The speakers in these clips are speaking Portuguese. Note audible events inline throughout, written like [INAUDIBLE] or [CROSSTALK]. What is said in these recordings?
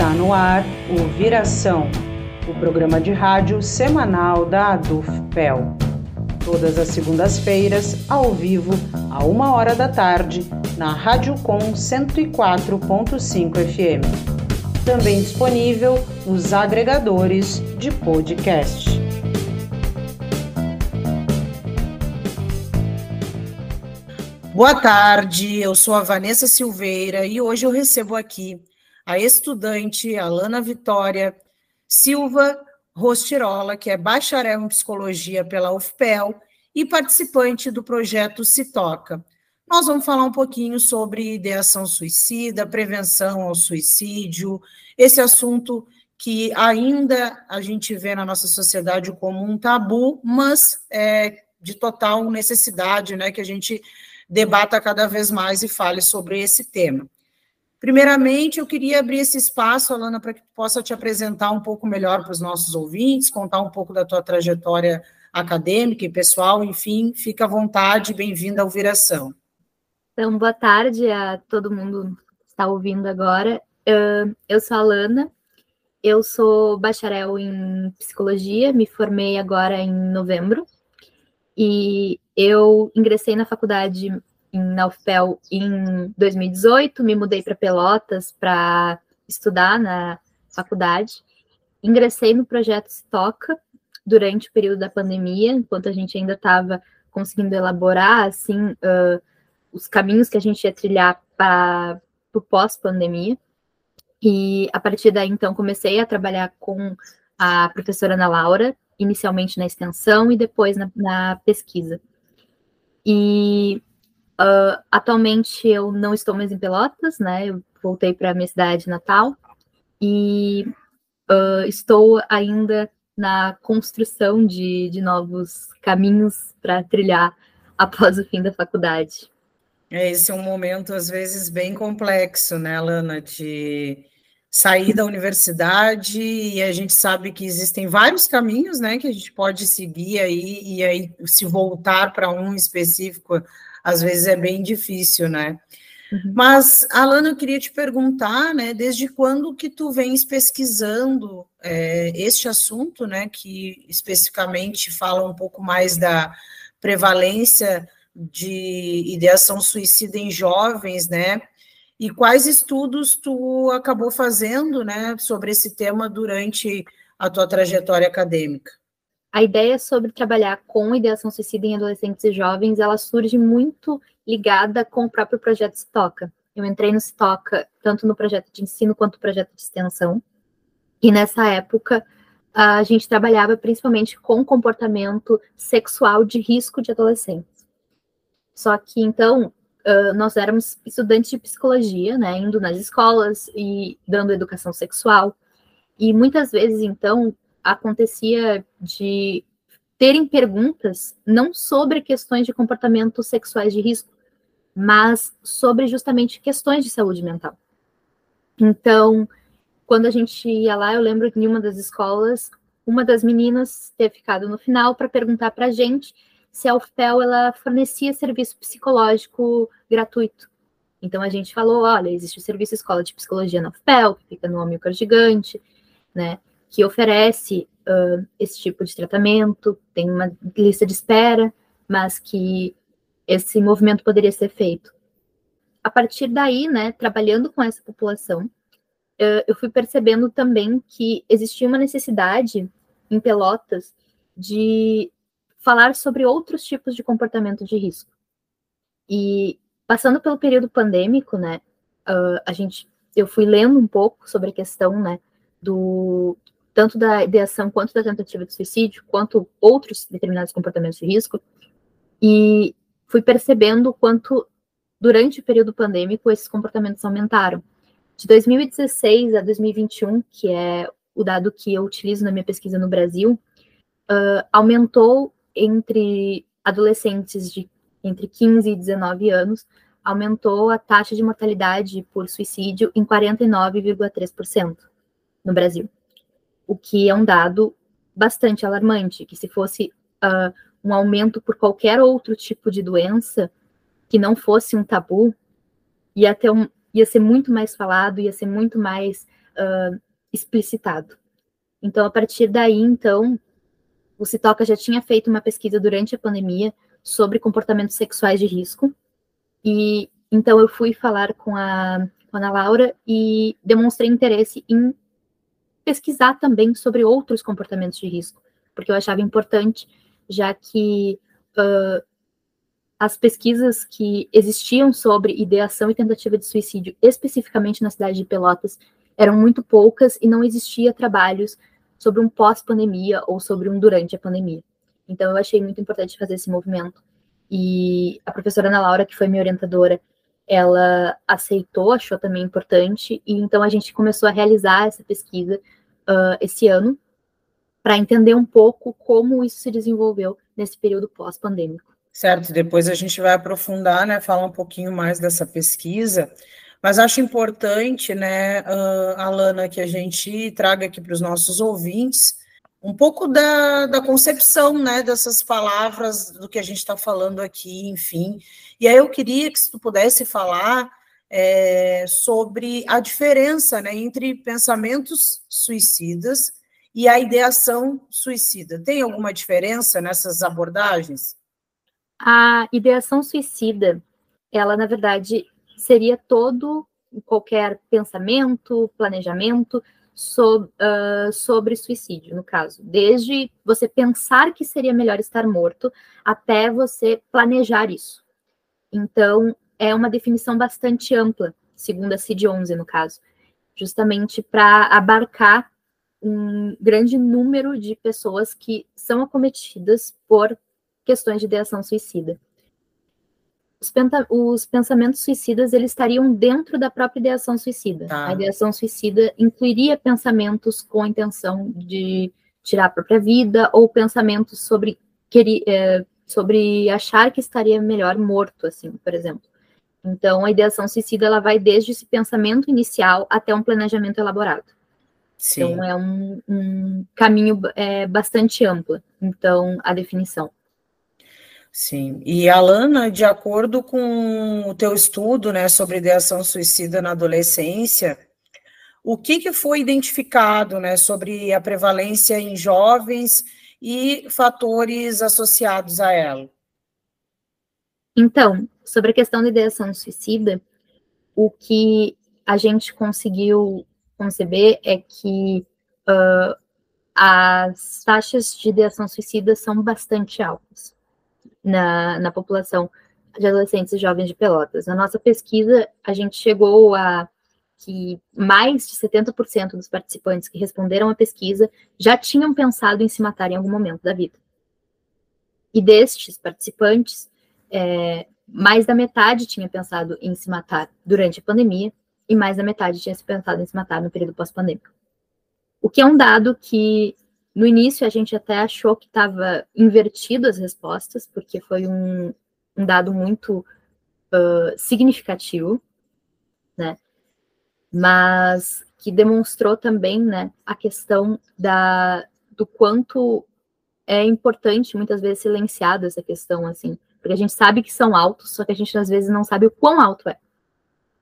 Está no ar o Viração, o programa de rádio semanal da ADUFPEL. Todas as segundas-feiras, ao vivo, a uma hora da tarde, na Rádio Com 104.5 FM. Também disponível nos agregadores de podcast. Boa tarde, eu sou a Vanessa Silveira e hoje eu recebo aqui a estudante Alana Vitória Silva Rostirola, que é bacharel em psicologia pela UFPEL e participante do projeto Se Toca. Nós vamos falar um pouquinho sobre ideação suicida, prevenção ao suicídio, esse assunto que ainda a gente vê na nossa sociedade como um tabu, mas é de total necessidade, né, que a gente debata cada vez mais e fale sobre esse tema. Primeiramente, eu queria abrir esse espaço, Alana, para que possa te apresentar um pouco melhor para os nossos ouvintes, contar um pouco da tua trajetória acadêmica e pessoal, enfim, fica à vontade, bem-vinda ao Viração. Então, boa tarde a todo mundo que está ouvindo agora. Eu sou a Alana, eu sou bacharel em psicologia, me formei agora em novembro, e eu ingressei na faculdade na UFPEL em 2018, me mudei para Pelotas para estudar na faculdade. Ingressei no projeto Stoca durante o período da pandemia, enquanto a gente ainda estava conseguindo elaborar assim uh, os caminhos que a gente ia trilhar para o pós-pandemia. E a partir daí, então, comecei a trabalhar com a professora Ana Laura, inicialmente na extensão e depois na, na pesquisa. E uh, atualmente eu não estou mais em Pelotas, né? Eu voltei para minha cidade natal e uh, estou ainda na construção de, de novos caminhos para trilhar [LAUGHS] após o fim da faculdade. Esse é um momento, às vezes, bem complexo, né, Lana, de sair da universidade e a gente sabe que existem vários caminhos, né, que a gente pode seguir aí e aí se voltar para um específico às vezes é bem difícil, né? Uhum. Mas, Alana, eu queria te perguntar, né, desde quando que tu vens pesquisando é, este assunto, né, que especificamente fala um pouco mais da prevalência de ideação suicida em jovens, né, e quais estudos tu acabou fazendo, né, sobre esse tema durante a tua trajetória acadêmica? A ideia sobre trabalhar com ideação suicida em adolescentes e jovens, ela surge muito ligada com o próprio projeto Stoca. Eu entrei no Stoca tanto no projeto de ensino quanto no projeto de extensão. E nessa época, a gente trabalhava principalmente com comportamento sexual de risco de adolescentes. Só que então nós éramos estudantes de psicologia, né, indo nas escolas e dando educação sexual. E muitas vezes, então, acontecia de terem perguntas não sobre questões de comportamentos sexuais de risco, mas sobre justamente questões de saúde mental. Então, quando a gente ia lá, eu lembro que em uma das escolas, uma das meninas ter ficado no final para perguntar para a gente se a UFPEL ela fornecia serviço psicológico gratuito. Então a gente falou, olha, existe o serviço escola de psicologia na UFPEL, que fica no Amilcar Gigante, né, que oferece uh, esse tipo de tratamento, tem uma lista de espera, mas que esse movimento poderia ser feito. A partir daí, né, trabalhando com essa população, uh, eu fui percebendo também que existia uma necessidade em Pelotas de falar sobre outros tipos de comportamento de risco. E passando pelo período pandêmico, né, uh, a gente, eu fui lendo um pouco sobre a questão, né, do tanto da ideação quanto da tentativa de suicídio, quanto outros determinados comportamentos de risco, e fui percebendo quanto durante o período pandêmico esses comportamentos aumentaram. De 2016 a 2021, que é o dado que eu utilizo na minha pesquisa no Brasil, uh, aumentou entre adolescentes de entre 15 e 19 anos, aumentou a taxa de mortalidade por suicídio em 49,3% no Brasil. O que é um dado bastante alarmante, que se fosse uh, um aumento por qualquer outro tipo de doença que não fosse um tabu, ia, ter um, ia ser muito mais falado, ia ser muito mais uh, explicitado. Então, a partir daí, então, o Citoca já tinha feito uma pesquisa durante a pandemia sobre comportamentos sexuais de risco, e então eu fui falar com a, com a Ana Laura e demonstrei interesse em pesquisar também sobre outros comportamentos de risco, porque eu achava importante, já que uh, as pesquisas que existiam sobre ideação e tentativa de suicídio, especificamente na cidade de Pelotas, eram muito poucas e não existia trabalhos sobre um pós-pandemia ou sobre um durante a pandemia. Então, eu achei muito importante fazer esse movimento. E a professora Ana Laura, que foi minha orientadora, ela aceitou, achou também importante, e então a gente começou a realizar essa pesquisa uh, esse ano, para entender um pouco como isso se desenvolveu nesse período pós-pandêmico. Certo, depois a gente vai aprofundar, né, falar um pouquinho mais dessa pesquisa, mas acho importante, né, uh, Alana, que a gente traga aqui para os nossos ouvintes um pouco da, da concepção, né, dessas palavras, do que a gente está falando aqui, enfim. E aí eu queria que se tu pudesse falar é, sobre a diferença, né, entre pensamentos suicidas e a ideação suicida. Tem alguma diferença nessas abordagens? A ideação suicida, ela na verdade seria todo qualquer pensamento, planejamento sobre, uh, sobre suicídio, no caso, desde você pensar que seria melhor estar morto até você planejar isso. Então, é uma definição bastante ampla, segundo a CID-11, no caso, justamente para abarcar um grande número de pessoas que são acometidas por questões de ideação suicida. Os, os, pensamentos suicidas eles estariam dentro da própria ideação suicida. Tá. A ideação suicida incluiria pensamentos com a intenção de tirar a própria vida ou pensamentos sobre querer, é, sobre achar que estaria melhor morto, assim, por exemplo. Então, a ideação suicida ela vai desde esse pensamento inicial até um planejamento elaborado. Sim. Então, é um, um caminho é, bastante amplo. Então, a definição. Sim, e Alana, de acordo com o teu estudo né, sobre ideação suicida na adolescência, o que, que foi identificado né, sobre a prevalência em jovens e fatores associados a ela? Então, sobre a questão da ideação suicida, o que a gente conseguiu conceber é que uh, as taxas de ideação suicida são bastante altas na, na população de adolescentes e jovens de Pelotas. Na nossa pesquisa, a gente chegou a que mais de 70% dos participantes que responderam à pesquisa já tinham pensado em se matar em algum momento da vida. E destes participantes, é, mais da metade tinha pensado em se matar durante a pandemia e mais da metade tinha se pensado em se matar no período pós-pandêmico. O que é um dado que no início, a gente até achou que estava invertido as respostas, porque foi um, um dado muito uh, significativo, né? Mas que demonstrou também, né, a questão da, do quanto é importante, muitas vezes, silenciada essa questão, assim, porque a gente sabe que são altos, só que a gente, às vezes, não sabe o quão alto é.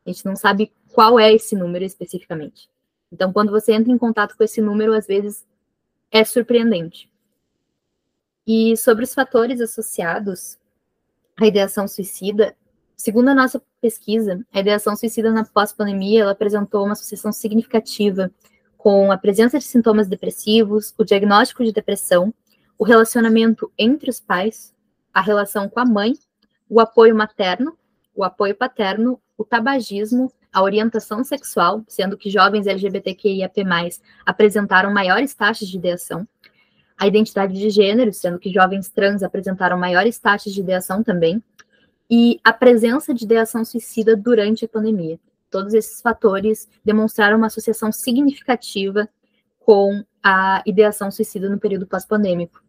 A gente não sabe qual é esse número especificamente. Então, quando você entra em contato com esse número, às vezes é surpreendente. E sobre os fatores associados à ideação suicida, segundo a nossa pesquisa, a ideação suicida na pós-pandemia apresentou uma associação significativa com a presença de sintomas depressivos, o diagnóstico de depressão, o relacionamento entre os pais, a relação com a mãe, o apoio materno, o apoio paterno, o tabagismo, a orientação sexual, sendo que jovens LGBTQIAP+, apresentaram maiores taxas de ideação, a identidade de gênero, sendo que jovens trans apresentaram maiores taxas de ideação também, e a presença de ideação suicida durante a pandemia. Todos esses fatores demonstraram uma associação significativa com a ideação suicida no período pós-pandêmico.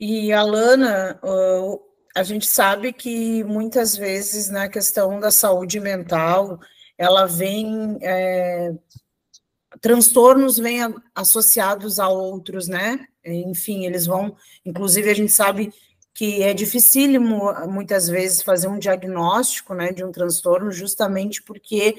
E, Alana, a gente sabe que muitas vezes na questão da saúde mental ela vem é, transtornos vêm associados a outros, né? Enfim, eles vão, inclusive a gente sabe que é dificílimo muitas vezes fazer um diagnóstico, né, de um transtorno, justamente porque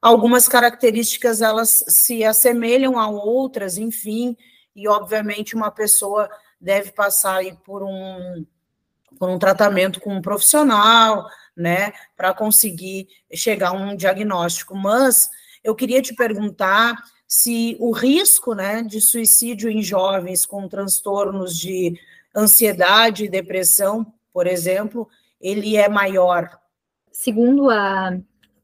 algumas características elas se assemelham a outras, enfim, e obviamente uma pessoa deve passar aí por um por um tratamento com um profissional, né, para conseguir chegar a um diagnóstico. Mas eu queria te perguntar se o risco, né, de suicídio em jovens com transtornos de ansiedade e depressão, por exemplo, ele é maior. Segundo a,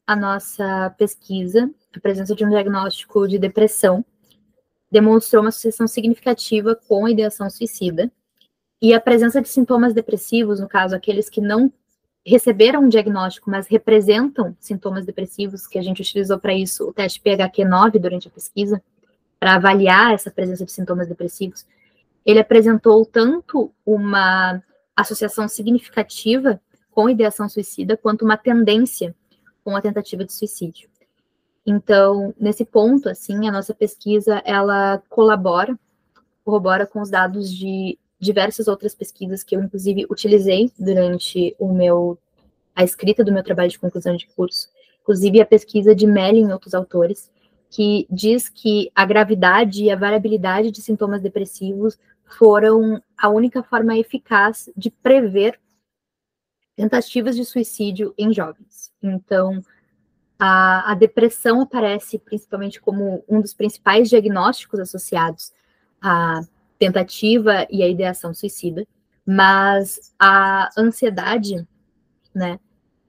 a nossa pesquisa, a presença de um diagnóstico de depressão demonstrou uma associação significativa com a ideação suicida, e a presença de sintomas depressivos, no caso, aqueles que não receberam um diagnóstico, mas representam sintomas depressivos, que a gente utilizou para isso o teste PHQ-9 durante a pesquisa, para avaliar essa presença de sintomas depressivos, ele apresentou tanto uma associação significativa com ideação suicida, quanto uma tendência com a tentativa de suicídio. Então, nesse ponto, assim, a nossa pesquisa, ela colabora, corrobora com os dados de diversas outras pesquisas que eu, inclusive, utilizei durante o meu, a escrita do meu trabalho de conclusão de curso, inclusive a pesquisa de Mellin e outros autores, que diz que a gravidade e a variabilidade de sintomas depressivos foram a única forma eficaz de prever tentativas de suicídio em jovens. Então, a, a, depressão aparece principalmente como um dos principais diagnósticos associados a tentativa e a ideação suicida, mas a ansiedade, né,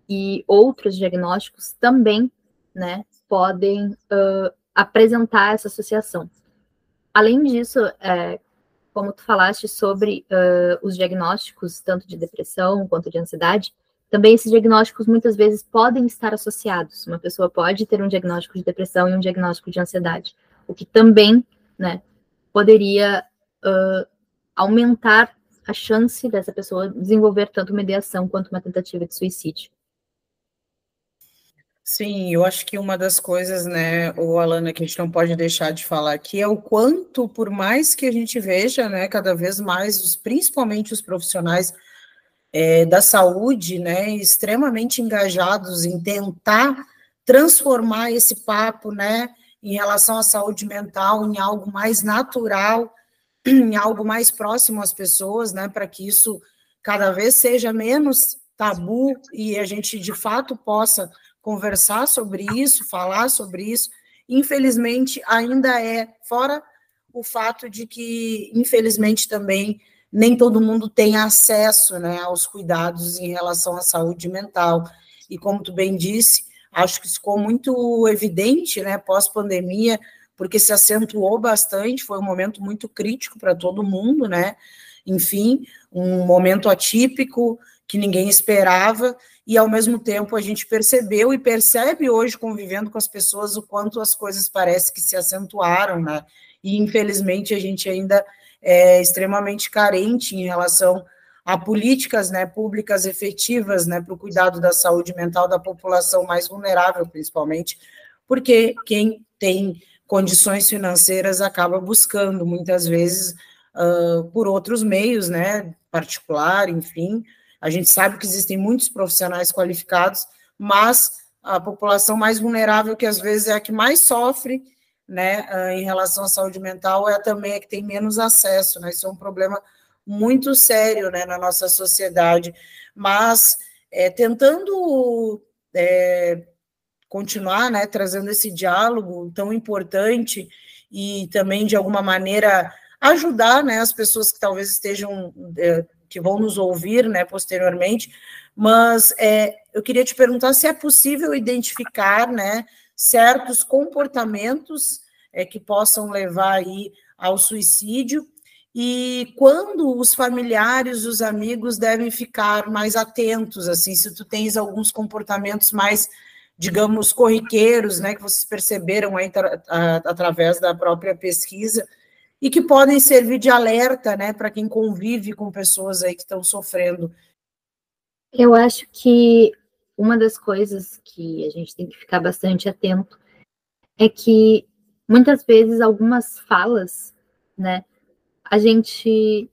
e outros diagnósticos também, né, podem uh, apresentar essa associação. Além disso, é, como tu falaste sobre uh, os diagnósticos, tanto de depressão quanto de ansiedade, também esses diagnósticos muitas vezes podem estar associados. Uma pessoa pode ter um diagnóstico de depressão e um diagnóstico de ansiedade, o que também, né, poderia uh, aumentar a chance dessa pessoa desenvolver tanto uma quanto uma tentativa de suicídio. Sim, eu acho que uma das coisas, né, o Alana, que a gente não pode deixar de falar aqui é o quanto, por mais que a gente veja, né, cada vez mais, os, principalmente os profissionais é, da saúde, né, extremamente engajados em tentar transformar esse papo, né, em relação à saúde mental em algo mais natural em algo mais próximo às pessoas, né, para que isso cada vez seja menos tabu e a gente de fato possa conversar sobre isso, falar sobre isso. Infelizmente, ainda é, fora o fato de que, infelizmente, também nem todo mundo tem acesso né, aos cuidados em relação à saúde mental. E como tu bem disse, acho que ficou muito evidente, né, pós-pandemia, porque se acentuou bastante, foi um momento muito crítico para todo mundo, né? Enfim, um momento atípico que ninguém esperava, e ao mesmo tempo a gente percebeu e percebe hoje, convivendo com as pessoas, o quanto as coisas parecem que se acentuaram, né? E infelizmente a gente ainda é extremamente carente em relação a políticas né, públicas efetivas né, para o cuidado da saúde mental da população mais vulnerável, principalmente, porque quem tem condições financeiras acaba buscando muitas vezes uh, por outros meios, né, particular, enfim. A gente sabe que existem muitos profissionais qualificados, mas a população mais vulnerável, que às vezes é a que mais sofre, né, em relação à saúde mental, é também a que tem menos acesso, né, isso é um problema muito sério, né, na nossa sociedade, mas é, tentando é, continuar né, trazendo esse diálogo tão importante e também, de alguma maneira, ajudar né, as pessoas que talvez estejam, é, que vão nos ouvir né, posteriormente, mas é, eu queria te perguntar se é possível identificar né, certos comportamentos é, que possam levar aí ao suicídio e quando os familiares, os amigos devem ficar mais atentos, assim, se tu tens alguns comportamentos mais digamos, corriqueiros, né, que vocês perceberam aí através da própria pesquisa, e que podem servir de alerta, né, para quem convive com pessoas aí que estão sofrendo. Eu acho que uma das coisas que a gente tem que ficar bastante atento é que muitas vezes algumas falas, né, a gente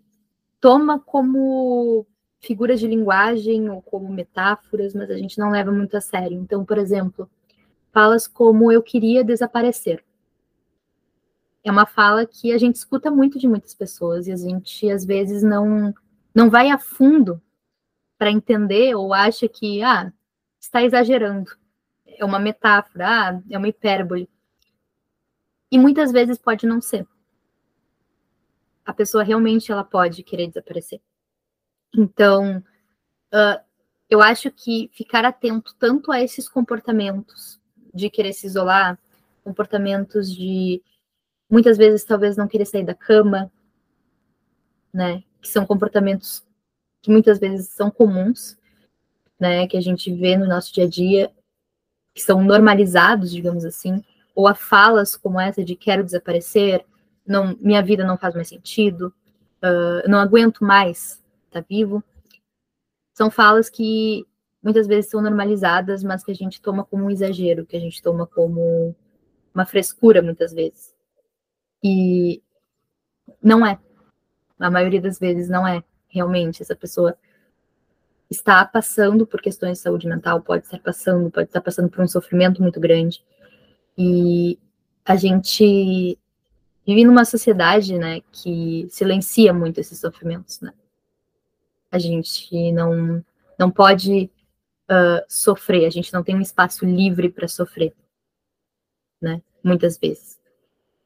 toma como figuras de linguagem ou como metáforas, mas a gente não leva muito a sério. Então, por exemplo, falas como eu queria desaparecer. É uma fala que a gente escuta muito de muitas pessoas e a gente às vezes não não vai a fundo para entender ou acha que ah, está exagerando. É uma metáfora, ah, é uma hipérbole. E muitas vezes pode não ser. A pessoa realmente ela pode querer desaparecer. Então, uh, eu acho que ficar atento tanto a esses comportamentos de querer se isolar, comportamentos de muitas vezes talvez não querer sair da cama, né? Que são comportamentos que muitas vezes são comuns, né? Que a gente vê no nosso dia a dia, que são normalizados, digamos assim, ou a falas como essa de quero desaparecer, não, minha vida não faz mais sentido, uh, não aguento mais estar tá vivo. São falas que muitas vezes são normalizadas, mas que a gente toma como um exagero, que a gente toma como uma frescura muitas vezes. E não é. A maioria das vezes não é realmente. Essa pessoa está passando por questões de saúde mental, pode estar passando, pode estar passando por um sofrimento muito grande. E a gente vive numa sociedade, né, que silencia muito esses sofrimentos, né? A gente não não pode uh, sofrer, a gente não tem um espaço livre para sofrer, né? Muitas vezes.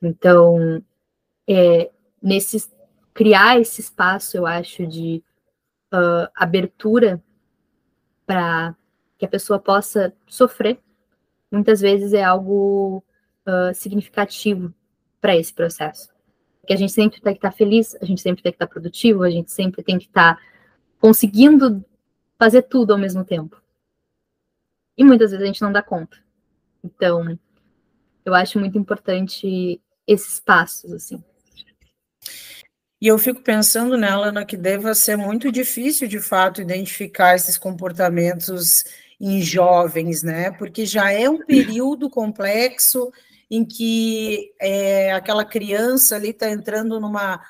Então, é, nesses, criar esse espaço, eu acho, de uh, abertura para que a pessoa possa sofrer, muitas vezes é algo uh, significativo para esse processo. Que a gente sempre tem que estar tá feliz, a gente sempre tem que estar tá produtivo, a gente sempre tem que estar tá conseguindo fazer tudo ao mesmo tempo. E muitas vezes a gente não dá conta. Então, eu acho muito importante esses passos, assim. E eu fico pensando nela, Ana, que deva ser muito difícil, de fato, identificar esses comportamentos em jovens, né? Porque já é um período complexo em que é, aquela criança ali está entrando numa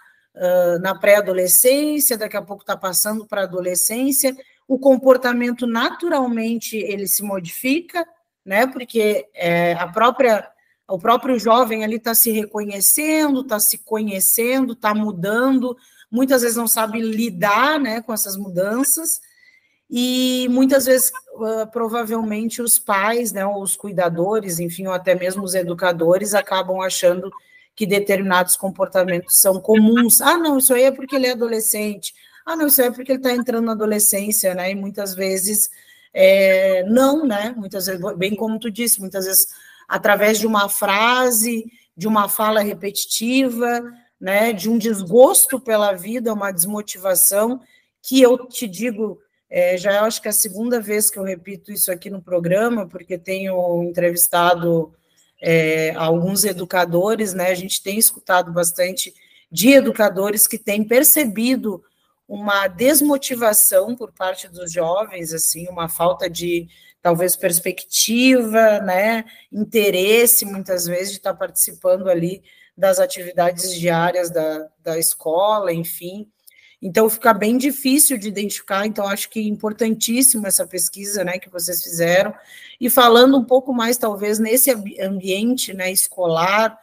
na pré-adolescência, daqui a pouco está passando para a adolescência, o comportamento naturalmente ele se modifica, né? Porque é, a própria o próprio jovem ali está se reconhecendo, está se conhecendo, está mudando, muitas vezes não sabe lidar, né, com essas mudanças. E muitas vezes provavelmente os pais, né, os cuidadores, enfim, ou até mesmo os educadores acabam achando que determinados comportamentos são comuns. Ah, não, isso aí é porque ele é adolescente ah, não, isso é porque ele está entrando na adolescência, né? E muitas vezes é, não, né? Muitas vezes, bem como tu disse, muitas vezes através de uma frase, de uma fala repetitiva, né? De um desgosto pela vida, uma desmotivação, que eu te digo, é, já acho que é a segunda vez que eu repito isso aqui no programa, porque tenho entrevistado é, alguns educadores, né? A gente tem escutado bastante de educadores que têm percebido uma desmotivação por parte dos jovens, assim, uma falta de talvez perspectiva, né, interesse muitas vezes de estar participando ali das atividades diárias da, da escola, enfim. Então fica bem difícil de identificar, então acho que é importantíssimo essa pesquisa, né, que vocês fizeram. E falando um pouco mais talvez nesse ambiente, né, escolar,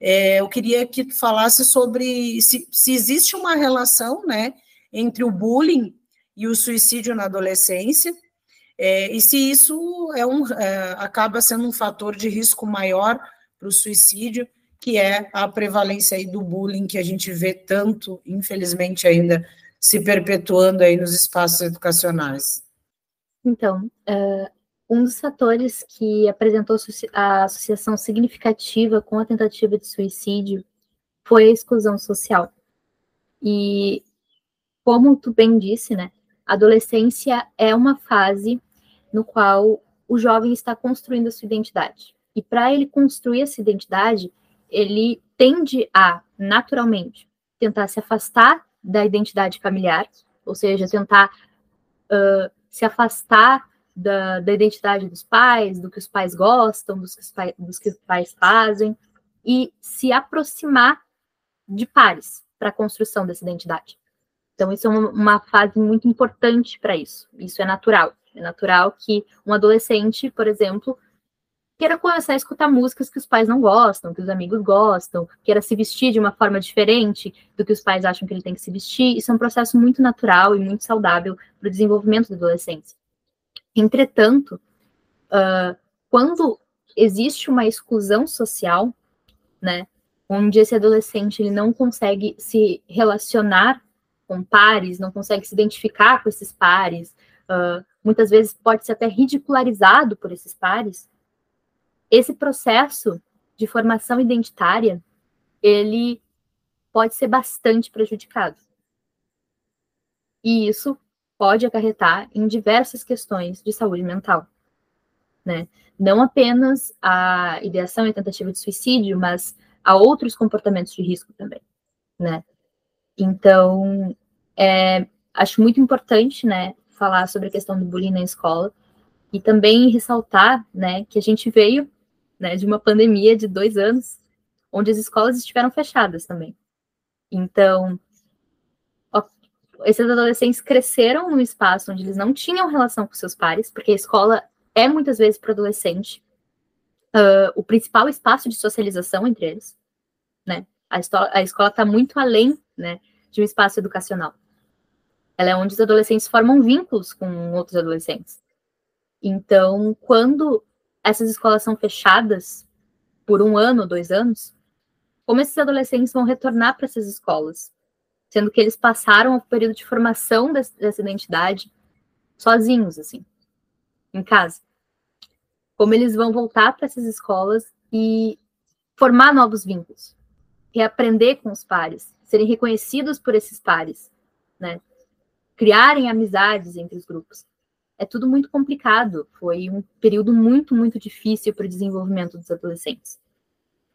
é, eu queria que tu falasse sobre se, se existe uma relação, né, entre o bullying e o suicídio na adolescência, é, e se isso é um, é, acaba sendo um fator de risco maior para o suicídio, que é a prevalência aí do bullying que a gente vê tanto, infelizmente, ainda se perpetuando aí nos espaços educacionais. Então, uh, um dos fatores que apresentou a associação significativa com a tentativa de suicídio foi a exclusão social. E como tu bem disse, né? A adolescência é uma fase no qual o jovem está construindo a sua identidade. E para ele construir essa identidade, ele tende a, naturalmente, tentar se afastar da identidade familiar, ou seja, tentar uh, se afastar da, da, identidade dos pais, do que os pais gostam, dos que os, dos que os pais fazem, e se aproximar de pares para a construção dessa identidade. Então, isso é uma, fase muito importante para isso. Isso é natural. É natural que um adolescente, por exemplo, queira começar a escutar músicas que os pais não gostam, que os amigos gostam, queira se vestir de uma forma diferente do que os pais acham que ele tem que se vestir. Isso é um processo muito natural e muito saudável para o desenvolvimento da adolescência. Entretanto, uh, quando existe uma exclusão social, né, onde esse adolescente ele não consegue se relacionar com pares, não consegue se identificar com esses pares, uh, muitas vezes pode ser até ridicularizado por esses pares, esse processo de formação identitária, ele pode ser bastante prejudicado. E isso pode acarretar em diversas questões de saúde mental, né? Não apenas a ideação e tentativa de suicídio, mas a outros comportamentos de risco também, né? Então, é, acho muito importante, né, falar sobre a questão do bullying na escola e também ressaltar, né, que a gente veio né, de uma pandemia de dois anos, onde as escolas estiveram fechadas também. Então, ó, esses adolescentes cresceram num espaço onde eles não tinham relação com seus pares, porque a escola é muitas vezes para adolescente uh, o principal espaço de socialização entre eles, né? A, a escola está muito além, né, de um espaço educacional. Ela é onde os adolescentes formam vínculos com outros adolescentes. Então, quando essas escolas são fechadas por um ano, dois anos, como esses adolescentes vão retornar para essas escolas? Sendo que eles passaram o período de formação dessa identidade sozinhos, assim, em casa. Como eles vão voltar para essas escolas e formar novos vínculos, reaprender com os pares, serem reconhecidos por esses pares, né? Criarem amizades entre os grupos é tudo muito complicado. Foi um período muito, muito difícil para o desenvolvimento dos adolescentes.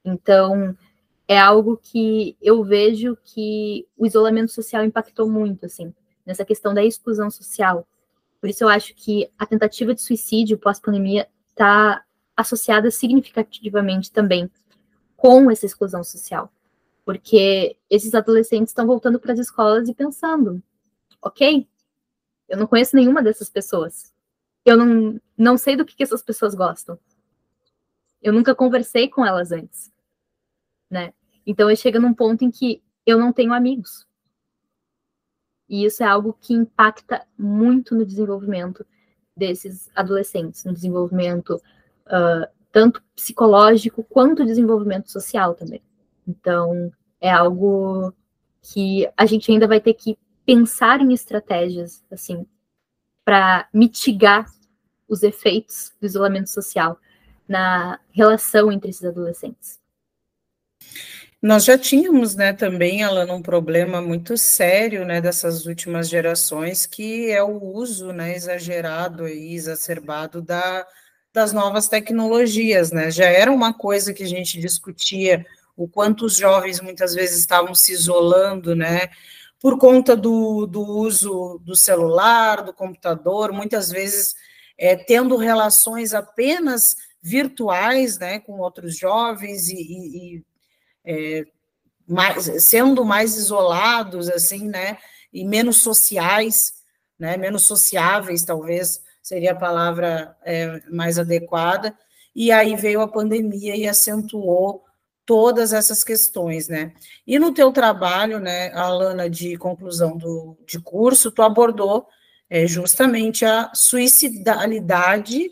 Então, é algo que eu vejo que o isolamento social impactou muito, assim, nessa questão da exclusão social. Por isso, eu acho que a tentativa de suicídio pós-pandemia está associada significativamente também com essa exclusão social. Porque esses adolescentes estão voltando para as escolas e pensando: ok, eu não conheço nenhuma dessas pessoas. Eu não, não sei do que, que essas pessoas gostam. Eu nunca conversei com elas antes, né? Então, eu chego num ponto em que eu não tenho amigos. E isso é algo que impacta muito no desenvolvimento desses adolescentes, no desenvolvimento uh, tanto psicológico quanto desenvolvimento social também. Então, é algo que a gente ainda vai ter que pensar em estratégias assim para mitigar os efeitos do isolamento social na relação entre esses adolescentes. Nós já tínhamos, né, também, Alana, um problema muito sério, né, dessas últimas gerações, que é o uso, né, exagerado e exacerbado da, das novas tecnologias, né, já era uma coisa que a gente discutia, o quanto os jovens muitas vezes estavam se isolando, né, por conta do, do uso do celular, do computador, muitas vezes é, tendo relações apenas virtuais né, com outros jovens e, e, e é, mais, sendo mais isolados, assim, né, e menos sociais, né, menos sociáveis, talvez seria a palavra é, mais adequada, e aí veio a pandemia e acentuou todas essas questões, né? E no teu trabalho, né, Alana, de conclusão do, de curso, tu abordou é, justamente a suicidalidade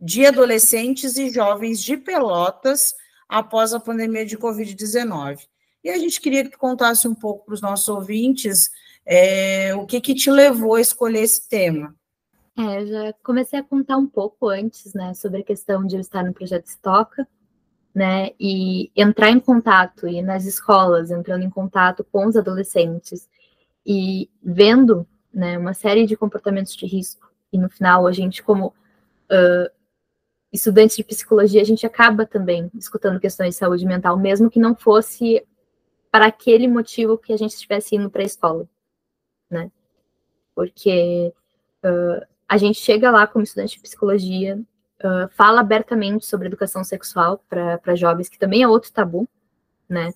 de adolescentes e jovens de Pelotas após a pandemia de Covid-19. E a gente queria que tu contasse um pouco para os nossos ouvintes é, o que, que te levou a escolher esse tema. É, já comecei a contar um pouco antes, né, sobre a questão de eu estar no projeto Estoca, né, e entrar em contato, e nas escolas, entrando em contato com os adolescentes, e vendo, né, uma série de comportamentos de risco, e no final a gente, como uh, de psicologia, a gente acaba também escutando questões de saúde mental, mesmo que não fosse para aquele motivo que a gente estivesse indo para a escola, né, porque uh, a gente chega lá como estudante de psicologia, uh, fala abertamente sobre educação sexual para jovens, que também é outro tabu, né?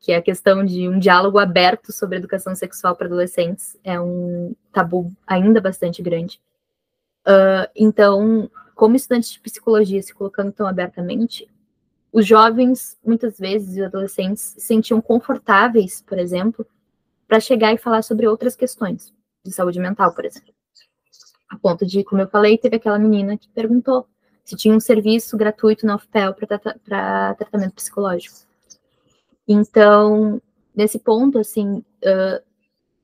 Que é a questão de um diálogo aberto sobre educação sexual para adolescentes é um tabu ainda bastante grande. Uh, então, como estudantes de psicologia se colocando tão abertamente, os jovens, muitas vezes, e adolescentes, se sentiam confortáveis, por exemplo, para chegar e falar sobre outras questões, de saúde mental, por exemplo. A ponto de, como eu falei, teve aquela menina que perguntou se tinha um serviço gratuito na UFPEL para tratamento psicológico. Então, nesse ponto, assim, uh,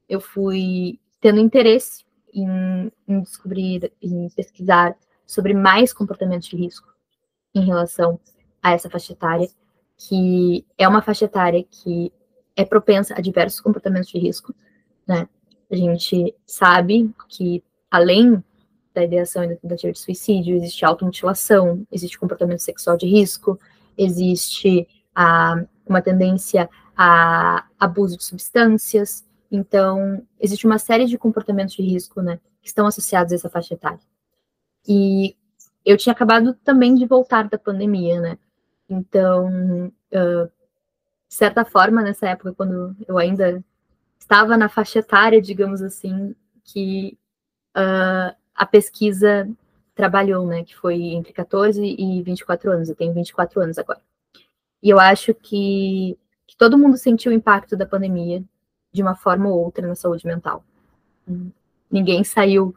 eu fui tendo interesse em, em descobrir, em pesquisar sobre mais comportamentos de risco em relação a essa faixa etária, que é uma faixa etária que é propensa a diversos comportamentos de risco, né? A gente sabe que, além da ideação e da tentativa de suicídio, existe automutilação, existe comportamento sexual de risco, existe a, uma tendência a abuso de substâncias, então, existe uma série de comportamentos de risco, né, que estão associados a essa faixa etária. E eu tinha acabado também de voltar da pandemia, né, então, uh, de certa forma, nessa época, quando eu ainda estava na faixa etária, digamos assim, que uh, a pesquisa trabalhou, né, que foi entre 14 e 24 anos, eu tenho 24 anos agora. E eu acho que, que todo mundo sentiu o impacto da pandemia, de uma forma ou outra na saúde mental. Ninguém saiu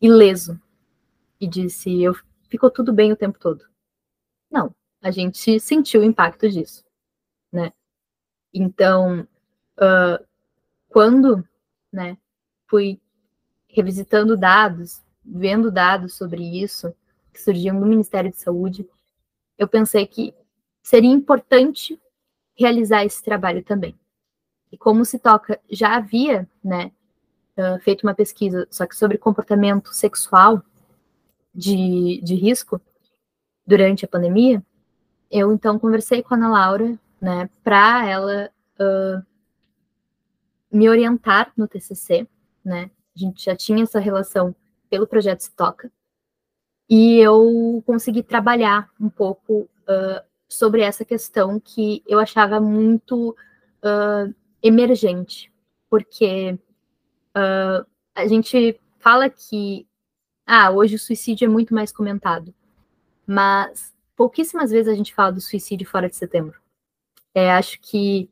ileso e disse, eu ficou tudo bem o tempo todo. Não, a gente sentiu o impacto disso, né? Então, uh, quando, né, fui revisitando dados, vendo dados sobre isso que surgiam no Ministério de Saúde, eu pensei que seria importante realizar esse trabalho também. E como se toca já havia, né, uh, feito uma pesquisa, só que sobre comportamento sexual de, de risco durante a pandemia, eu então conversei com a Ana Laura, né, para ela uh, me orientar no TCC, né, a gente já tinha essa relação pelo projeto Se Toca, e eu consegui trabalhar um pouco uh, sobre essa questão que eu achava muito uh, emergente, porque uh, a gente fala que ah, hoje o suicídio é muito mais comentado, mas pouquíssimas vezes a gente fala do suicídio fora de setembro. É, acho que,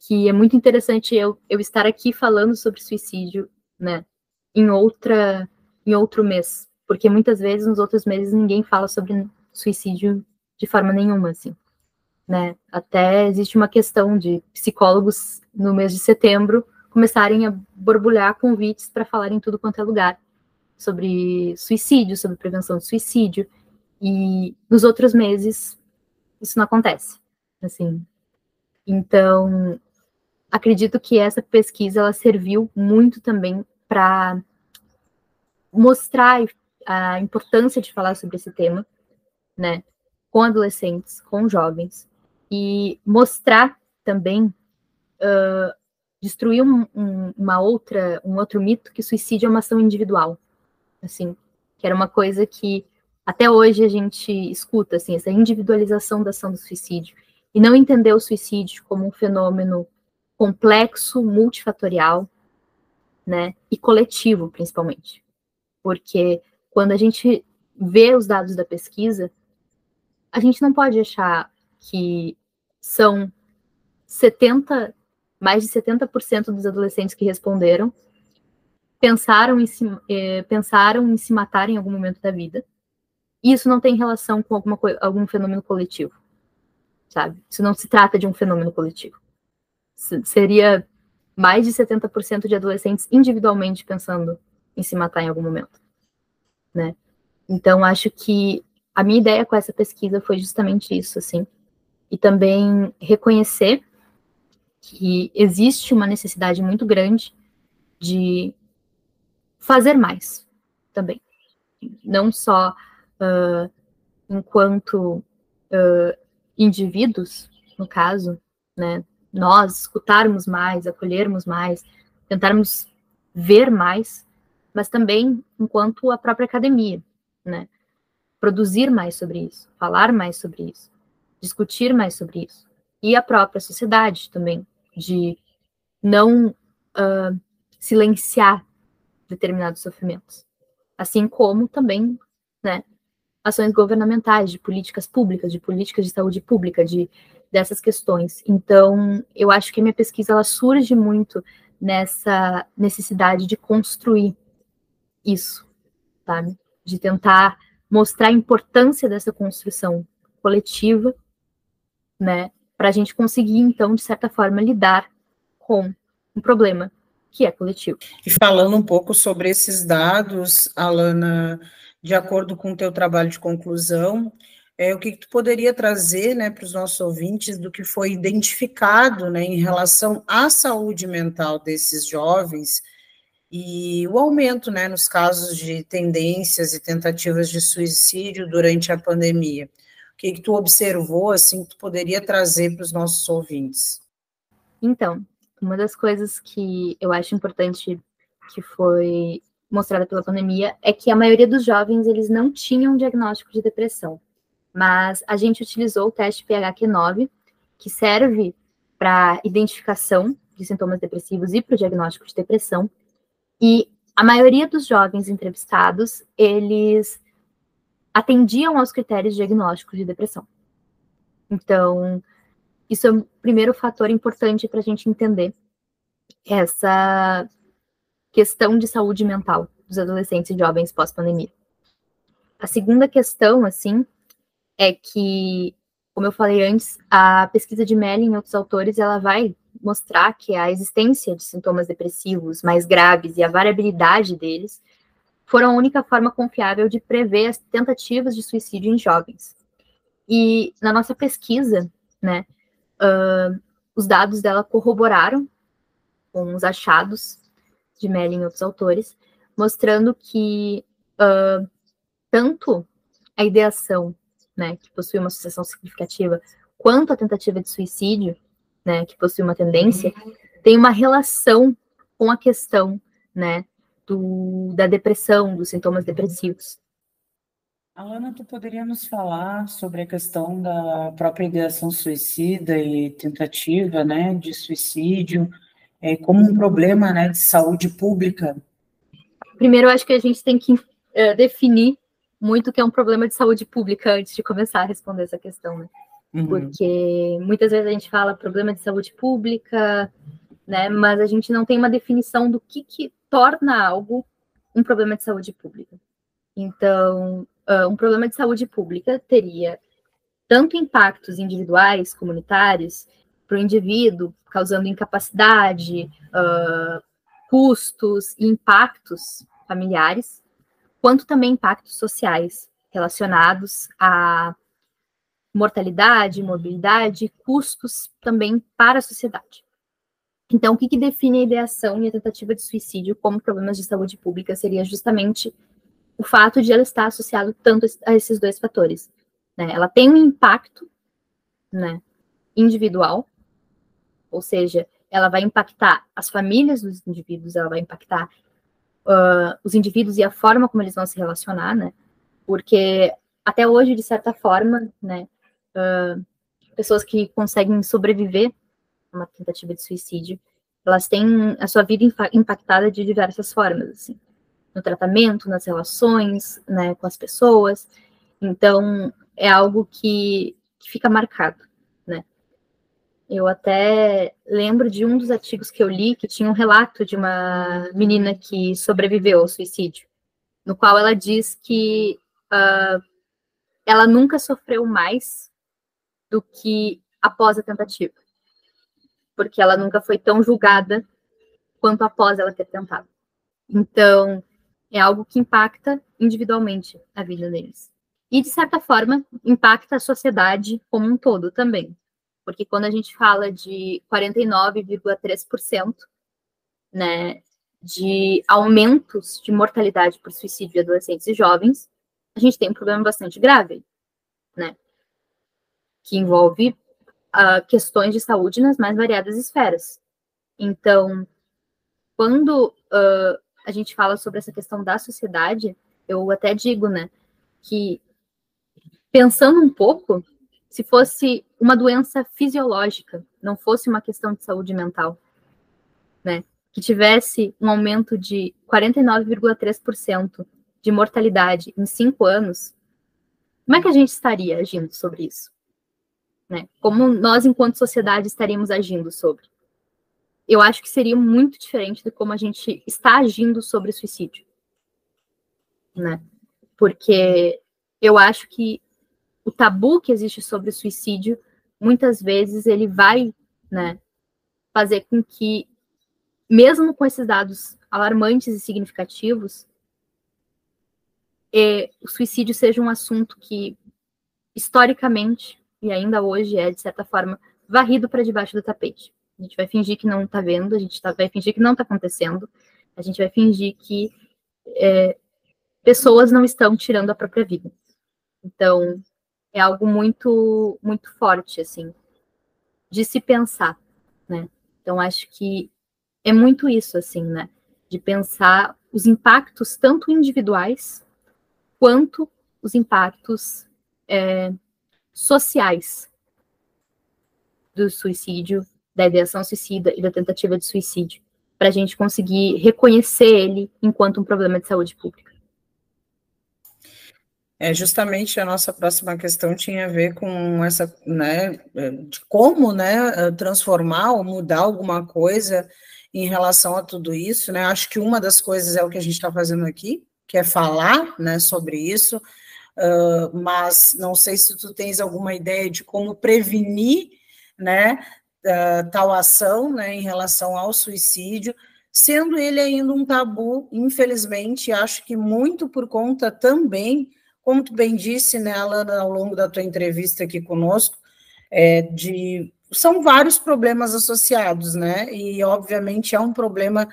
que é muito interessante eu, eu estar aqui falando sobre suicídio, né, em outra em outro mês, porque muitas vezes nos outros meses ninguém fala sobre suicídio de forma nenhuma, assim né? Até existe uma questão de psicólogos no mês de setembro começarem a borbulhar convites para falar em tudo quanto é lugar sobre suicídio, sobre prevenção de suicídio, e nos outros meses isso não acontece, assim. Então, acredito que essa pesquisa ela serviu muito também para mostrar a importância de falar sobre esse tema, né, com adolescentes, com jovens, e mostrar também, uh, destruir um, um, uma outra, um outro mito que suicídio é uma ação individual, assim, que era uma coisa que até hoje a gente escuta, assim, essa individualização da ação do suicídio, e não entender o suicídio como um fenômeno complexo, multifatorial, né, e coletivo, principalmente. Porque quando a gente vê os dados da pesquisa, a gente não pode achar que são 70, mais de 70% dos adolescentes que responderam pensaram em, se, eh, pensaram em se matar em algum momento da vida. E isso não tem relação com alguma, algum fenômeno coletivo, sabe? Isso não se trata de um fenômeno coletivo. Seria mais de 70% de adolescentes individualmente pensando em se matar em algum momento, né? Então, acho que a minha ideia com essa pesquisa foi justamente isso, assim, e também reconhecer que existe uma necessidade muito grande de fazer mais também. Não só uh, enquanto uh, indivíduos, no caso, né, nós escutarmos mais, acolhermos mais, tentarmos ver mais, mas também enquanto a própria academia, né, produzir mais sobre isso, falar mais sobre isso discutir mais sobre isso. E a própria sociedade também, de não uh, silenciar determinados sofrimentos. Assim como também, né, ações governamentais, de políticas públicas, de políticas de saúde pública, de dessas questões. Então, eu acho que a minha pesquisa ela surge muito nessa necessidade de construir isso, sabe? De tentar mostrar a importância dessa construção coletiva, né? Para a gente conseguir, então, de certa forma, lidar com um problema que é coletivo. E falando um pouco sobre esses dados, Alana, de acordo com o teu trabalho de conclusão, é, o que, que tu poderia trazer né, para os nossos ouvintes do que foi identificado né, em relação à saúde mental desses jovens e o aumento né, nos casos de tendências e tentativas de suicídio durante a pandemia? O que, que tu observou, assim, que tu poderia trazer para os nossos ouvintes? Então, uma das coisas que eu acho importante que foi mostrada pela pandemia é que a maioria dos jovens eles não tinham diagnóstico de depressão mas a gente utilizou o teste PHQ-9, que serve para identificação de sintomas depressivos e para o diagnóstico de depressão. E a maioria dos jovens entrevistados, eles atendiam aos critérios de diagnóstico de depressão. Então, isso é o primeiro fator importante para a gente entender essa questão de saúde mental dos adolescentes e jovens pós-pandemia. A segunda questão, assim, é que, como eu falei antes, a pesquisa de Melling e outros autores, ela vai mostrar que a existência de sintomas depressivos mais graves e a variabilidade deles foram a única forma confiável de prever as tentativas de suicídio em jovens. E na nossa pesquisa, né, uh, os dados dela corroboraram com os achados de Melling e outros autores, mostrando que uh, tanto a ideação né, que possui uma associação significativa, quanto a tentativa de suicídio, né, que possui uma tendência, tem uma relação com a questão, né, do, da depressão, dos sintomas depressivos. Alana, tu poderia nos falar sobre a questão da própria ideação suicida e tentativa, né, de suicídio, é, como um problema, né, de saúde pública? Primeiro, eu acho que a gente tem que uh, definir muito que é um problema de saúde pública antes de começar a responder essa questão, né? Uhum. Porque muitas vezes a gente fala problema de saúde pública, né? Mas a gente não tem uma definição do que, que torna algo um problema de saúde pública. Então, uh, um problema de saúde pública teria tanto impactos individuais, comunitários, para o indivíduo, causando incapacidade, uh, custos e impactos familiares, quanto também impactos sociais relacionados à mortalidade, mobilidade, custos também para a sociedade. Então, o que, que, define a ideação e a tentativa de suicídio como problemas de saúde pública seria justamente o fato de ela estar associado tanto a esses dois fatores. Né? Ela tem um impacto né, individual, ou seja, ela vai impactar as famílias dos indivíduos, ela vai impactar uh, os indivíduos e a forma como eles vão se relacionar, né? Porque até hoje, de certa forma, né, uh, pessoas que conseguem sobreviver a uma tentativa de suicídio, elas têm a sua vida impactada de diversas formas, assim, no tratamento, nas relações, né, com as pessoas. Então, é algo que, que fica marcado. Eu até lembro de um dos artigos que eu li que tinha um relato de uma menina que sobreviveu ao suicídio, no qual ela diz que uh, ela nunca sofreu mais do que após a tentativa, porque ela nunca foi tão julgada quanto após ela ter tentado. Então, é algo que impacta individualmente a vida deles. E, de certa forma, impacta a sociedade como um todo também porque quando a gente fala de 49,3%, né, de aumentos de mortalidade por suicídio de adolescentes e jovens, a gente tem um problema bastante grave, né, que envolve uh, questões de saúde nas mais variadas esferas. Então, quando uh, a gente fala sobre essa questão da sociedade, eu até digo, né, que pensando um pouco, se fosse uma doença fisiológica, não fosse uma questão de saúde mental, né? Que tivesse um aumento de 49,3% de mortalidade em cinco anos, como é que a gente estaria agindo sobre isso? Né? Como nós, enquanto sociedade, estaríamos agindo sobre? Eu acho que seria muito diferente de como a gente está agindo sobre suicídio. Né? Porque eu acho que o tabu que existe sobre o suicídio, muitas vezes, ele vai né, fazer com que, mesmo com esses dados alarmantes e significativos, é, o suicídio seja um assunto que, historicamente, e ainda hoje é, de certa forma, varrido para debaixo do tapete. A gente vai fingir que não está vendo, a gente tá, vai fingir que não está acontecendo, a gente vai fingir que é, pessoas não estão tirando a própria vida. Então, é algo muito, muito forte, assim, de se pensar, né? Então, acho que é muito isso, assim, né? De pensar os impactos tanto individuais quanto os impactos é, sociais do suicídio, da ideação suicida e da tentativa de suicídio, para a gente conseguir reconhecer ele enquanto um problema de saúde pública. É, justamente a nossa próxima questão tinha a ver com essa, né, de como, né, transformar ou mudar alguma coisa em relação a tudo isso, né, acho que uma das coisas é o que a gente está fazendo aqui, que é falar né, sobre isso, uh, mas não sei se tu tens alguma ideia de como prevenir né, uh, tal ação né, em relação ao suicídio, sendo ele ainda um tabu, infelizmente, acho que muito por conta também, como tu bem disse, né, Alana, ao longo da tua entrevista aqui conosco, é, de são vários problemas associados, né? E obviamente é um problema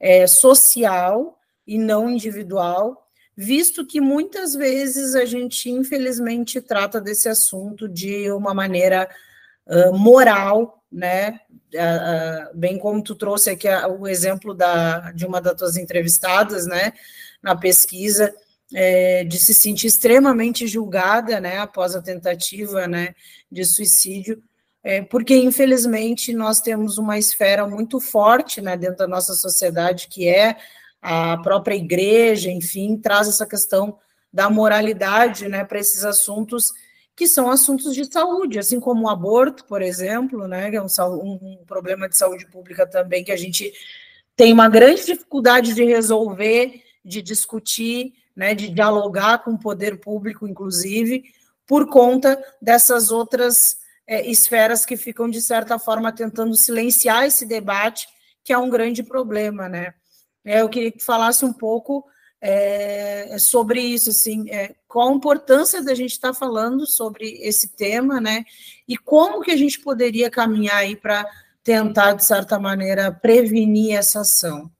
é, social e não individual, visto que muitas vezes a gente, infelizmente, trata desse assunto de uma maneira uh, moral, né? Bem como tu trouxe aqui o exemplo da, de uma das tuas entrevistadas, né? Na pesquisa, é, de se sentir extremamente julgada, né? Após a tentativa, né? De suicídio. É, porque infelizmente nós temos uma esfera muito forte né, dentro da nossa sociedade que é a própria igreja, enfim, traz essa questão da moralidade né, para esses assuntos que são assuntos de saúde, assim como o aborto, por exemplo, né, que é um, um problema de saúde pública também que a gente tem uma grande dificuldade de resolver, de discutir, né, de dialogar com o poder público, inclusive, por conta dessas outras é, esferas que ficam, de certa forma, tentando silenciar esse debate, que é um grande problema, né? É, eu queria que falasse um pouco é, sobre isso, assim, é, qual a importância da gente estar tá falando sobre esse tema, né? E como que a gente poderia caminhar aí para tentar, de certa maneira, prevenir essa ação.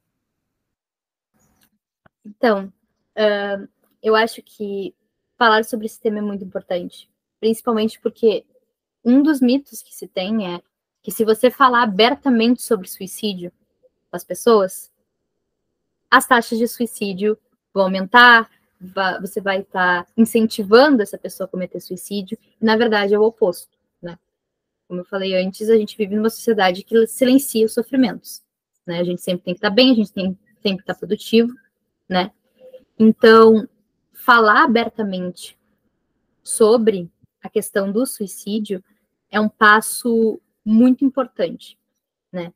Então, uh, eu acho que falar sobre esse tema é muito importante, principalmente porque um dos mitos que se tem é que se você falar abertamente sobre suicídio com as pessoas, as taxas de suicídio vão aumentar, você vai estar tá incentivando essa pessoa a cometer suicídio, e na verdade é o oposto, né? Como eu falei antes, a gente vive numa sociedade que silencia os sofrimentos, né? A gente sempre tem que estar tá bem, a gente tem sempre que estar tá produtivo, né? Então, falar abertamente sobre a questão do suicídio é um passo muito importante, né?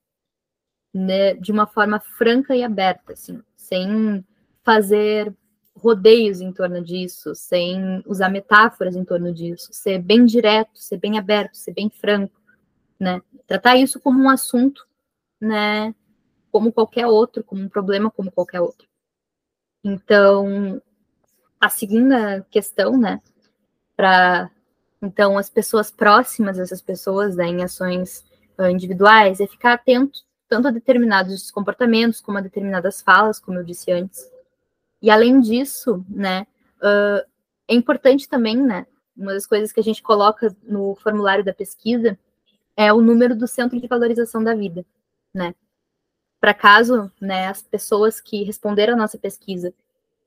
né, de uma forma franca e aberta, assim, sem fazer rodeios em torno disso, sem usar metáforas em torno disso, ser bem direto, ser bem aberto, ser bem franco, né? Tratar isso como um assunto, né? Como qualquer outro, como um problema como qualquer outro. Então, a segunda questão, né? Para então as pessoas próximas, essas pessoas, né, em ações uh, individuais, é ficar atento tanto a determinados comportamentos como a determinadas falas, como eu disse antes. E além disso, né, uh, é importante também, né, uma das coisas que a gente coloca no formulário da pesquisa é o número do Centro de Valorização da Vida, né? Para caso, né, as pessoas que responderam a nossa pesquisa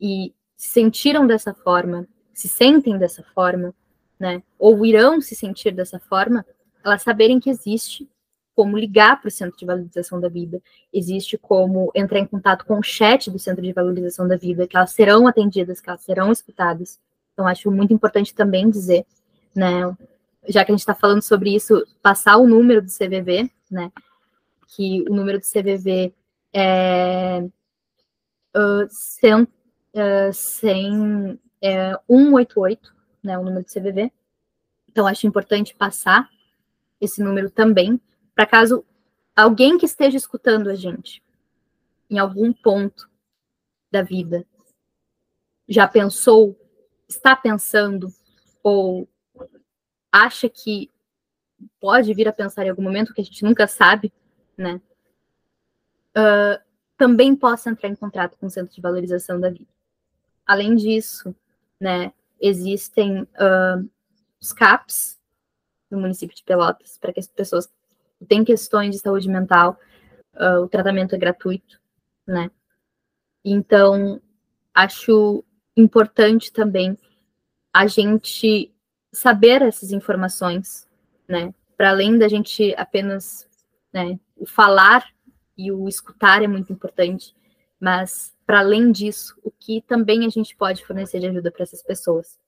e se sentiram dessa forma, se sentem dessa forma, né, ou irão se sentir dessa forma, elas saberem que existe como ligar para o Centro de Valorização da Vida, existe como entrar em contato com o chat do Centro de Valorização da Vida, que elas serão atendidas, que elas serão escutadas, Então, acho muito importante também dizer, né, já que a gente está falando sobre isso, passar o número do CVV, né, que o número do CVV é uh, 100, uh, 100 é, 188, né, o número do CVV. Então, acho importante passar esse número também, para caso alguém que esteja escutando a gente em algum ponto da vida já pensou, está pensando ou acha que pode vir a pensar em algum momento que a gente nunca sabe, né? Uh, também possa entrar em contato com o Centro de Valorização da Vida. Além disso, né, existem uh, os CAPs no município de Pelotas para que as pessoas que têm questões de saúde mental, uh, o tratamento é gratuito, né? Então, acho importante também a gente saber essas informações, né? Para além da gente apenas, né, o falar e o escutar é muito importante, mas para além disso, o que também a gente pode fornecer de ajuda para essas pessoas.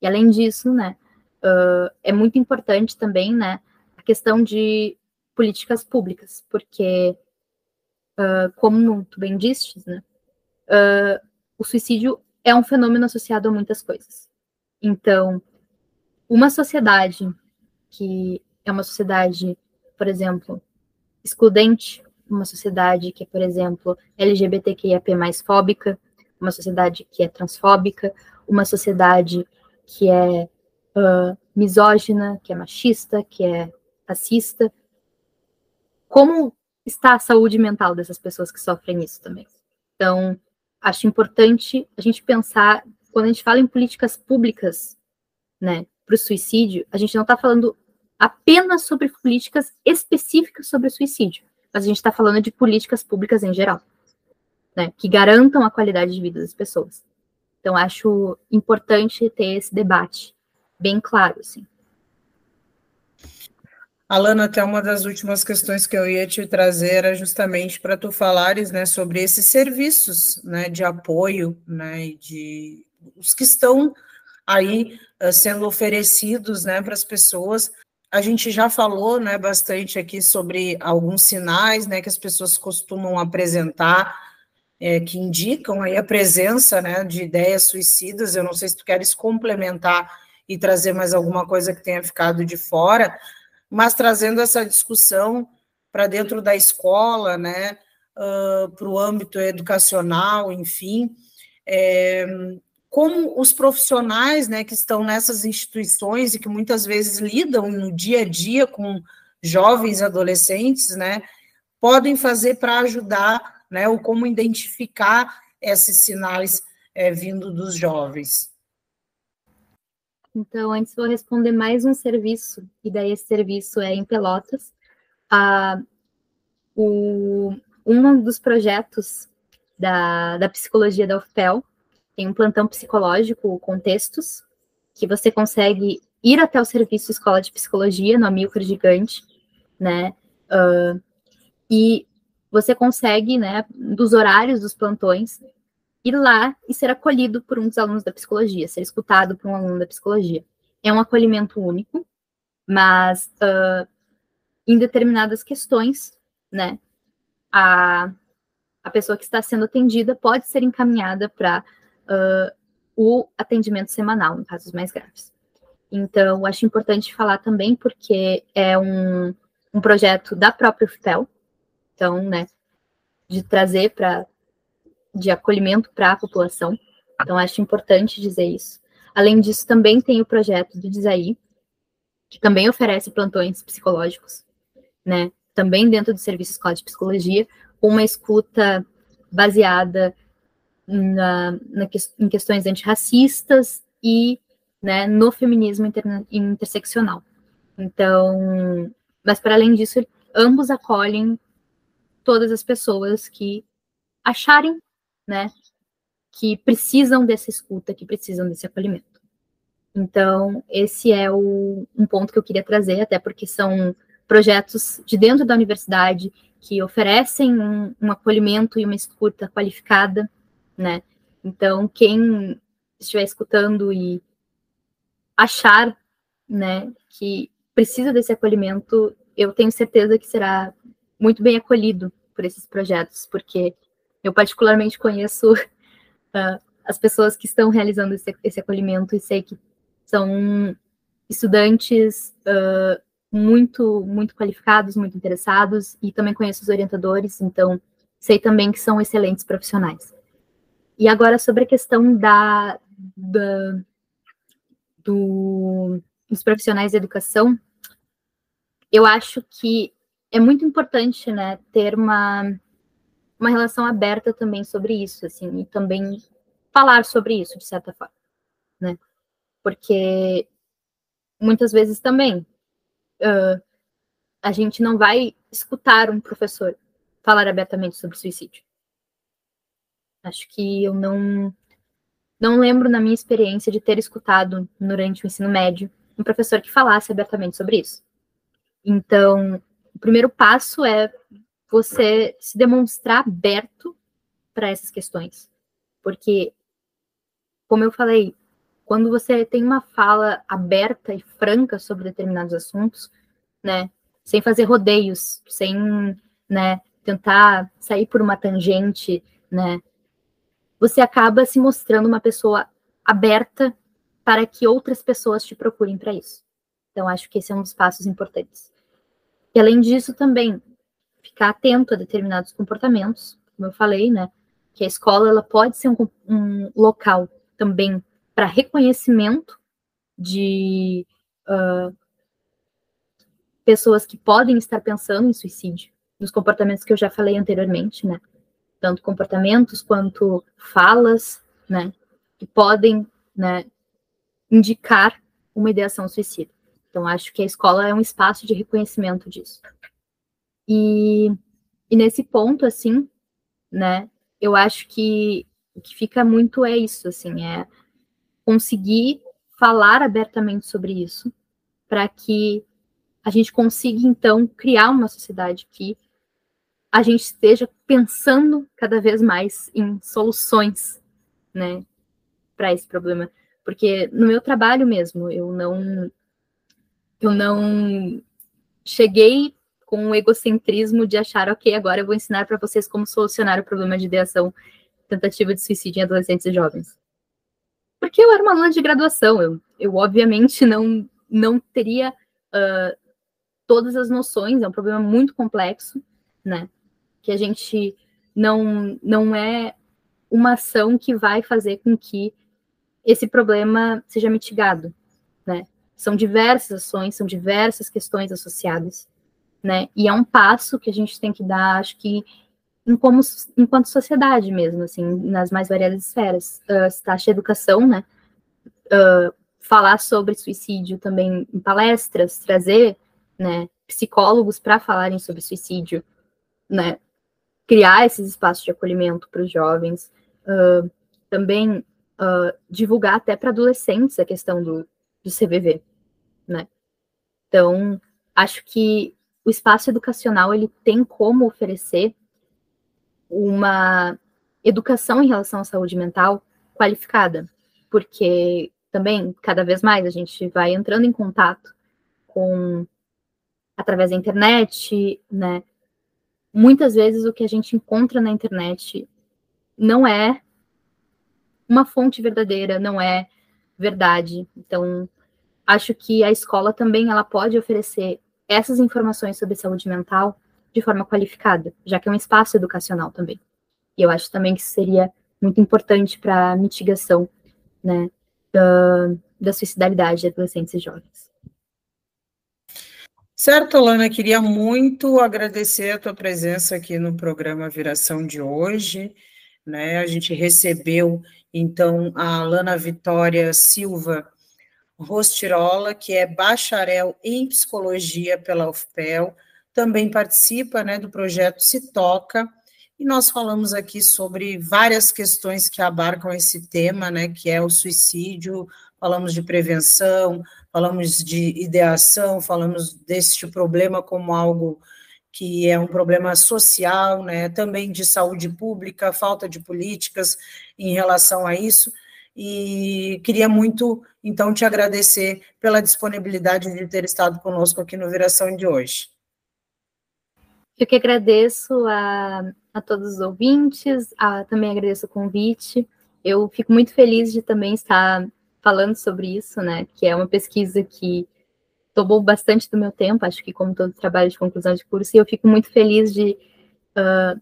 E além disso, né, uh, é muito importante também, né, a questão de políticas públicas, porque, uh, como tu bem disse, né, uh, o suicídio é um fenômeno associado a muitas coisas. Então, uma sociedade que é uma sociedade, por exemplo, excludente, uma sociedade que é, por exemplo, LGBTQIAP mais fóbica, uma sociedade que é transfóbica, uma sociedade que é uh, misógina, que é machista, que é racista. Como está a saúde mental dessas pessoas que sofrem isso também? Então, acho importante a gente pensar, quando a gente fala em políticas públicas, né, para o suicídio, a gente não está falando apenas sobre políticas específicas sobre suicídio, mas a gente está falando de políticas públicas em geral, né, que garantam a qualidade de vida das pessoas. Então, acho importante ter esse debate bem claro, assim. Alana, até uma das últimas questões que eu ia te trazer era justamente para tu falares, né, sobre esses serviços, né, de apoio, né, de os que estão aí uh, sendo oferecidos, né, para as pessoas. A gente já falou, né, bastante aqui sobre alguns sinais, né, que as pessoas costumam apresentar é, que indicam aí a presença né, de ideias suicidas. Eu não sei se tu queres complementar e trazer mais alguma coisa que tenha ficado de fora, mas trazendo essa discussão para dentro da escola, né, uh, para o âmbito educacional, enfim, é, como os profissionais, né, que estão nessas instituições e que muitas vezes lidam no dia a dia com jovens adolescentes, né, podem fazer para ajudar né? Ou como identificar esses sinais é, vindo dos jovens. Então, antes vou responder mais um serviço, e daí esse serviço é em Pelotas. Ah, o, um dos projetos da, da psicologia da UFPEL tem um plantão psicológico, Contextos, que você consegue ir até o serviço Escola de Psicologia, no Amilcar Gigante, né? Uh, e você consegue, né, dos horários dos plantões, ir lá e ser acolhido por um dos alunos da psicologia, ser escutado por um aluno da psicologia. É um acolhimento único, mas uh, em determinadas questões, né, a, a pessoa que está sendo atendida pode ser encaminhada para uh, o atendimento semanal, em casos mais graves. Então, acho importante falar também, porque é um, um projeto da própria FPEL, então, né, de trazer para de acolhimento para a população. Então, acho importante dizer isso. Além disso, também tem o projeto do Disaí, que também oferece plantões psicológicos, né? Também dentro do Serviço Escola de Psicologia, uma escuta baseada na, na, em questões antirracistas e né, no feminismo inter, interseccional. Então, mas para além disso, ambos acolhem todas as pessoas que acharem, né, que precisam dessa escuta, que precisam desse acolhimento. Então, esse é o, um ponto que eu queria trazer, até porque são projetos de dentro da universidade que oferecem um, um acolhimento e uma escuta qualificada, né? Então, quem estiver escutando e achar, né, que precisa desse acolhimento, eu tenho certeza que será muito bem acolhido por esses projetos, porque eu particularmente conheço uh, [LAUGHS] as pessoas que estão realizando esse, esse, acolhimento e sei que são estudantes uh, muito, muito qualificados, muito interessados, e também conheço os orientadores, então sei também que são excelentes profissionais. E agora sobre a questão da, da do, dos profissionais de educação, eu acho que é muito importante, né, ter uma, uma relação aberta também sobre isso, assim, e também falar sobre isso, de certa forma, né, porque muitas vezes também uh, a gente não vai escutar um professor falar abertamente sobre suicídio. Acho que eu não não lembro na minha experiência de ter escutado durante o ensino médio um professor que falasse abertamente sobre isso. Então, o primeiro passo é você se demonstrar aberto para essas questões. Porque, como eu falei, quando você tem uma fala aberta e franca sobre determinados assuntos, né, sem fazer rodeios, sem, né, tentar sair por uma tangente, né, você acaba se mostrando uma pessoa aberta para que outras pessoas te procurem para isso. Então, acho que esse é um dos passos importantes. E além disso, também ficar atento a determinados comportamentos, como eu falei, né? Que a escola ela pode ser um, um local também para reconhecimento de uh, pessoas que podem estar pensando em suicídio, nos comportamentos que eu já falei anteriormente, né? Tanto comportamentos quanto falas, né, que podem, né, indicar uma ideação suicida. Então, acho que a escola é um espaço de reconhecimento disso. E, e nesse ponto, assim, né, eu acho que o que fica muito é isso, assim, é conseguir falar abertamente sobre isso, para que a gente consiga, então, criar uma sociedade que a gente esteja pensando cada vez mais em soluções, né, para esse problema. Porque no meu trabalho mesmo, eu não eu não cheguei com o egocentrismo de achar, ok, agora eu vou ensinar para vocês como solucionar o problema de ideação, tentativa de suicídio em adolescentes e jovens. Porque eu era uma aluna de graduação, eu, eu obviamente não, não teria uh, todas as noções, é um problema muito complexo, né? Que a gente não, não é uma ação que vai fazer com que esse problema seja mitigado, né? São diversas ações, são diversas questões associadas, né? E é um passo que a gente tem que dar, acho que em como, enquanto sociedade mesmo, assim, nas mais variadas esferas. Uh, taxa de educação, né? Uh, falar sobre suicídio também em palestras, trazer, né, psicólogos para falarem sobre suicídio, né, criar esses espaços de acolhimento para os jovens, uh, também uh, divulgar até para adolescentes a questão do, do CVV, né? Então, acho que o espaço educacional ele tem como oferecer uma educação em relação à saúde mental qualificada, porque também cada vez mais a gente vai entrando em contato com através da internet, né, muitas vezes o que a gente encontra na internet não é uma fonte verdadeira, não é verdade. Então, acho que a escola também ela pode oferecer essas informações sobre saúde mental de forma qualificada, já que é um espaço educacional também. E eu acho também que isso seria muito importante para a mitigação né, da, da suicidalidade de adolescentes e jovens. Certo, Alana, queria muito agradecer a tua presença aqui no programa Viração de hoje. Né? A gente recebeu, então, a Alana Vitória Silva Rostirola, que é bacharel em psicologia pela UFPEL, também participa né, do projeto Se Toca, e nós falamos aqui sobre várias questões que abarcam esse tema, né, que é o suicídio, falamos de prevenção, falamos de ideação, falamos deste problema como algo que é um problema social, né, também de saúde pública, falta de políticas em relação a isso. e queria muito, então, te agradecer pela disponibilidade de ter estado conosco aqui no Viração de hoje. Eu que agradeço a, a todos os ouvintes, a, também agradeço o convite. Eu fico muito feliz de também estar falando sobre isso, né? Que é uma pesquisa que tomou bastante do meu tempo, acho que como todo trabalho de conclusão de curso, e eu fico muito feliz de uh,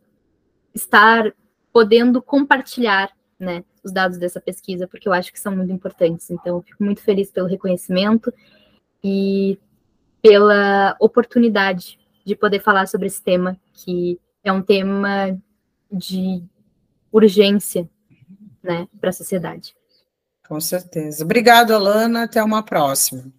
estar podendo compartilhar né, os dados dessa pesquisa, porque eu acho que são muito importantes. Então, eu fico muito feliz pelo reconhecimento e pela oportunidade de poder falar sobre esse tema, que é um tema de urgência né, para a sociedade. Com certeza. Obrigado, Alana. Até uma próxima.